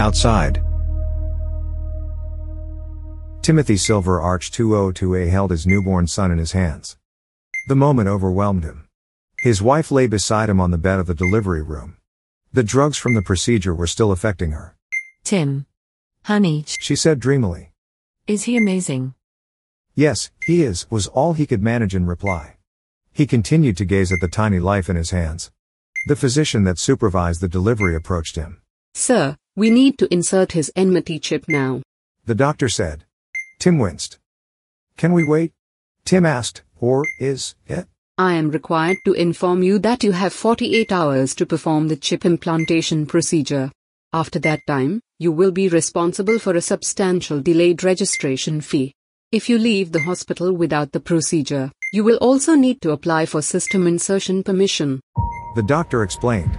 Outside. Timothy Silver Arch 202A held his newborn son in his hands. The moment overwhelmed him. His wife lay beside him on the bed of the delivery room. The drugs from the procedure were still affecting her. Tim. Honey, She said dreamily. is he amazing? Yes, he is, was all he could manage in reply. He continued to gaze at the tiny life in his hands. The physician that supervised the delivery approached him. Sir, we need to insert his enmity chip now. The doctor said. Tim winced. Can we wait? Tim asked, or is it? I am required to inform you that you have 48 hours to perform the chip implantation procedure. After that time, you will be responsible for a substantial delayed registration fee. If you leave the hospital without the procedure, you will also need to apply for system insertion permission. The doctor explained.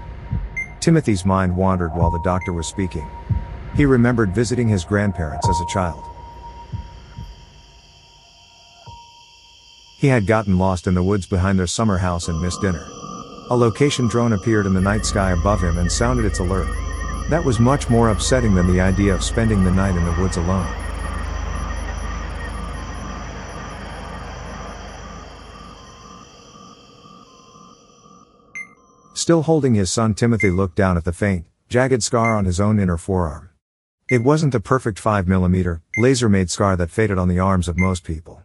Timothy's mind wandered while the doctor was speaking. He remembered visiting his grandparents as a child. He had gotten lost in the woods behind their summer house and missed dinner. A location drone appeared in the night sky above him and sounded its alert. That was much more upsetting than the idea of spending the night in the woods alone. Still holding his son Timothy looked down at the faint, jagged scar on his own inner forearm. It wasn't the perfect 5mm, laser-made scar that faded on the arms of most people.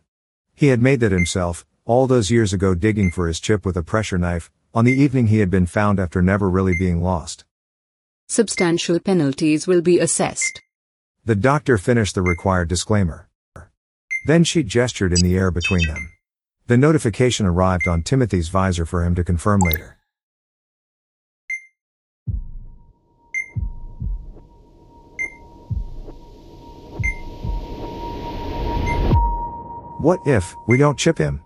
He had made that himself, all those years ago digging for his chip with a pressure knife, on the evening he had been found after never really being lost. Substantial penalties will be assessed. The doctor finished the required disclaimer. Then she gestured in the air between them. The notification arrived on Timothy's visor for him to confirm later. What if we don't chip him?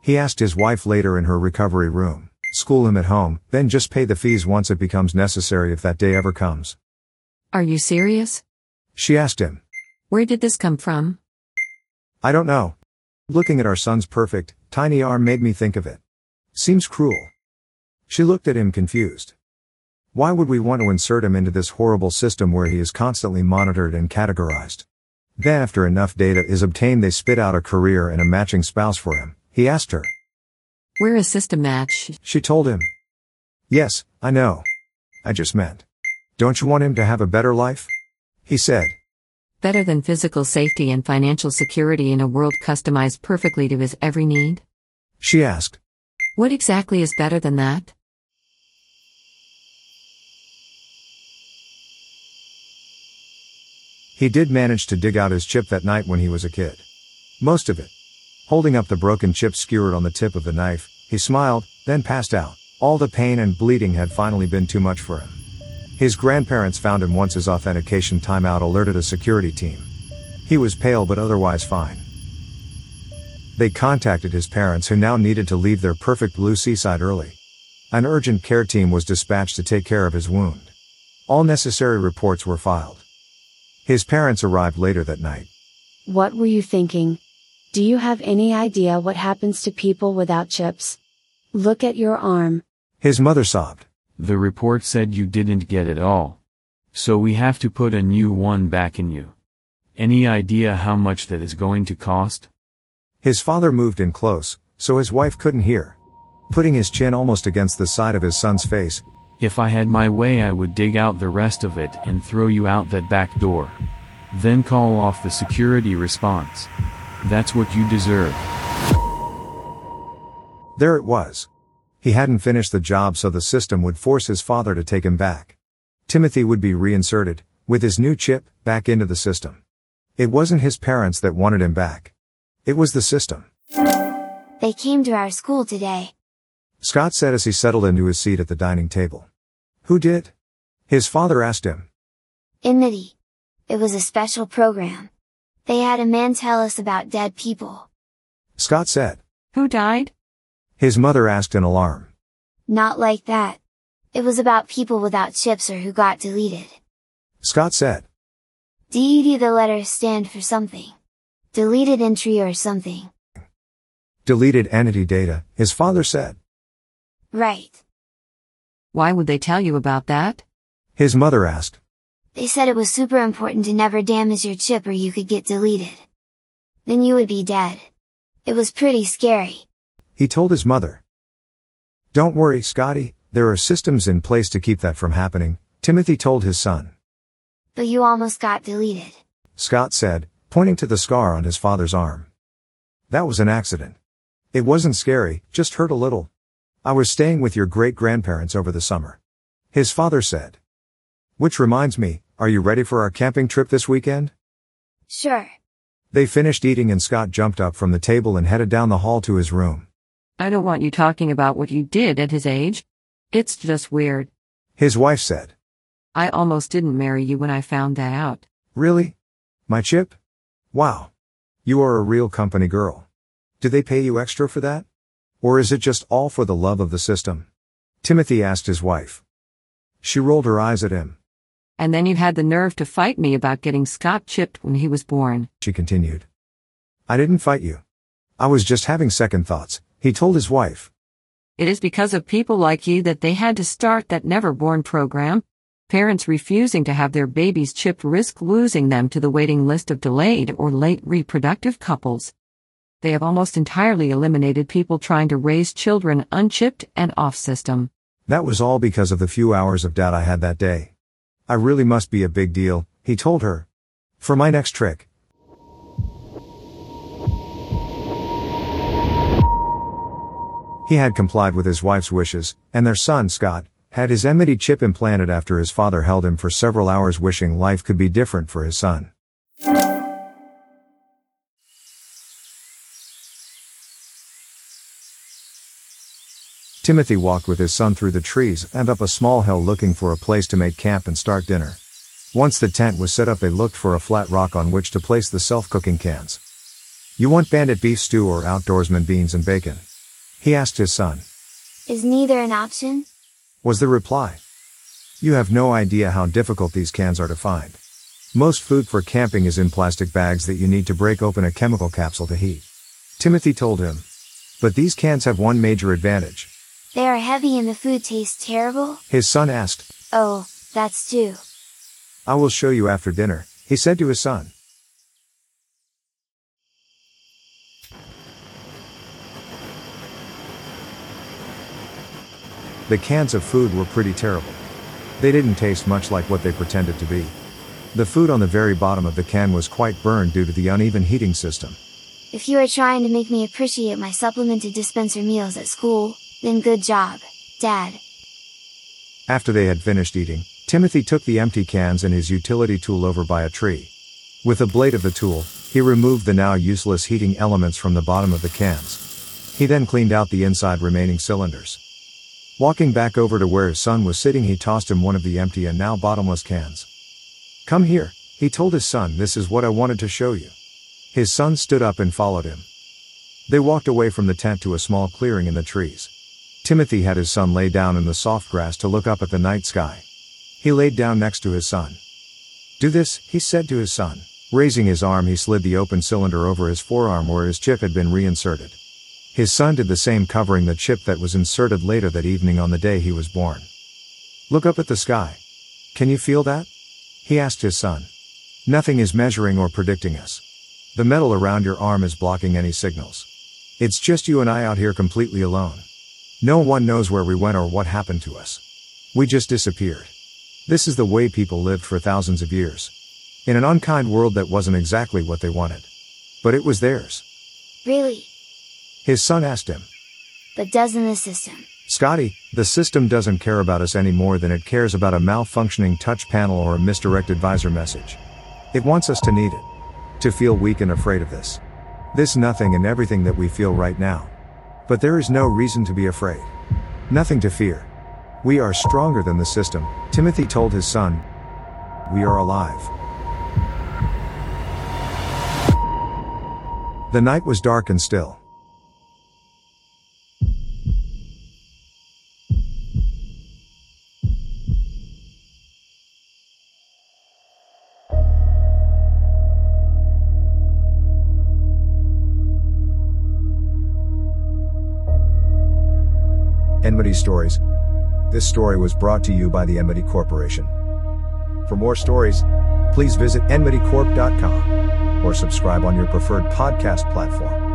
He asked his wife later in her recovery room. School him at home, then just pay the fees once it becomes necessary if that day ever comes. Are you serious? She asked him. Where did this come from? I don't know. Looking at our son's perfect, tiny arm made me think of it. Seems cruel. She looked at him confused. Why would we want to insert him into this horrible system where he is constantly monitored and categorized? Then after enough data is obtained they spit out a career and a matching spouse for him, he asked her. We're a system match. She told him. Yes, I know. I just meant. Don't you want him to have a better life? He said. Better than physical safety and financial security in a world customized perfectly to his every need? She asked. What exactly is better than that? He did manage to dig out his chip that night when he was a kid. Most of it. Holding up the broken chip skewered on the tip of the knife, he smiled, then passed out. All the pain and bleeding had finally been too much for him. His grandparents found him once his authentication timeout alerted a security team. He was pale but otherwise fine. They contacted his parents who now needed to leave their perfect blue seaside early. An urgent care team was dispatched to take care of his wound. All necessary reports were filed. His parents arrived later that night. What were you thinking? Do you have any idea what happens to people without chips? Look at your arm. His mother sobbed. The report said you didn't get it all. So we have to put a new one back in you. Any idea how much that is going to cost? His father moved in close, so his wife couldn't hear. Putting his chin almost against the side of his son's face, If I had my way I would dig out the rest of it and throw you out that back door. Then call off the security response. That's what you deserve. there it was. He hadn't finished the job so the system would force his father to take him back. Timothy would be reinserted, with his new chip, back into the system. It wasn't his parents that wanted him back. It was the system. They came to our school today. Scott said as he settled into his seat at the dining table. Who did? His father asked him. Enmity. It was a special program. They had a man tell us about dead people. Scott said. Who died? His mother asked in alarm. Not like that. It was about people without chips or who got deleted. Scott said. DED the letters stand for something. Deleted entry or something. Deleted entity data, his father said. Right. Why would they tell you about that? His mother asked. They said it was super important to never damage your chip or you could get deleted. Then you would be dead. It was pretty scary. He told his mother. Don't worry, Scotty, there are systems in place to keep that from happening, Timothy told his son. But you almost got deleted. Scott said, pointing to the scar on his father's arm. That was an accident. It wasn't scary, just hurt a little. I was staying with your great grandparents over the summer. His father said. Which reminds me, are you ready for our camping trip this weekend? Sure. They finished eating and Scott jumped up from the table and headed down the hall to his room. I don't want you talking about what you did at his age. It's just weird. His wife said. I almost didn't marry you when I found that out. Really? My chip? Wow. You are a real company girl. Do they pay you extra for that? Or is it just all for the love of the system? Timothy asked his wife. She rolled her eyes at him. And then you had the nerve to fight me about getting Scott chipped when he was born. She continued. I didn't fight you. I was just having second thoughts, he told his wife. It is because of people like you that they had to start that never born program. Parents refusing to have their babies chipped risk losing them to the waiting list of delayed or late reproductive couples. They have almost entirely eliminated people trying to raise children unchipped and off system. That was all because of the few hours of doubt I had that day. I really must be a big deal, he told her. For my next trick. He had complied with his wife's wishes, and their son, Scott, had his enmity chip implanted after his father held him for several hours wishing life could be different for his son. Timothy walked with his son through the trees and up a small hill looking for a place to make camp and start dinner. Once the tent was set up they looked for a flat rock on which to place the self-cooking cans. You want bandit beef stew or outdoorsman beans and bacon? He asked his son. Is neither an option? Was the reply. You have no idea how difficult these cans are to find. Most food for camping is in plastic bags that you need to break open a chemical capsule to heat. Timothy told him. But these cans have one major advantage. They are heavy and the food tastes terrible? His son asked. Oh, that's too. I will show you after dinner, he said to his son. The cans of food were pretty terrible. They didn't taste much like what they pretended to be. The food on the very bottom of the can was quite burned due to the uneven heating system. If you are trying to make me appreciate my supplemented dispenser meals at school, then good job, Dad. After they had finished eating, Timothy took the empty cans and his utility tool over by a tree. With the blade of the tool, he removed the now useless heating elements from the bottom of the cans. He then cleaned out the inside remaining cylinders. Walking back over to where his son was sitting he tossed him one of the empty and now bottomless cans. Come here, he told his son this is what I wanted to show you. His son stood up and followed him. They walked away from the tent to a small clearing in the trees. Timothy had his son lay down in the soft grass to look up at the night sky. He laid down next to his son. Do this, he said to his son. Raising his arm he slid the open cylinder over his forearm where his chip had been reinserted. His son did the same covering the chip that was inserted later that evening on the day he was born. Look up at the sky. Can you feel that? He asked his son. Nothing is measuring or predicting us. The metal around your arm is blocking any signals. It's just you and I out here completely alone. No one knows where we went or what happened to us. We just disappeared. This is the way people lived for thousands of years. In an unkind world that wasn't exactly what they wanted. But it was theirs. Really? His son asked him. But doesn't the system? Scotty, the system doesn't care about us any more than it cares about a malfunctioning touch panel or a misdirected visor message. It wants us to need it. To feel weak and afraid of this. This nothing and everything that we feel right now. But there is no reason to be afraid. Nothing to fear. We are stronger than the system, Timothy told his son. We are alive. The night was dark and still. Stories. This story was brought to you by the Enmity Corporation. For more stories, please visit enmitycorp.com or subscribe on your preferred podcast platform.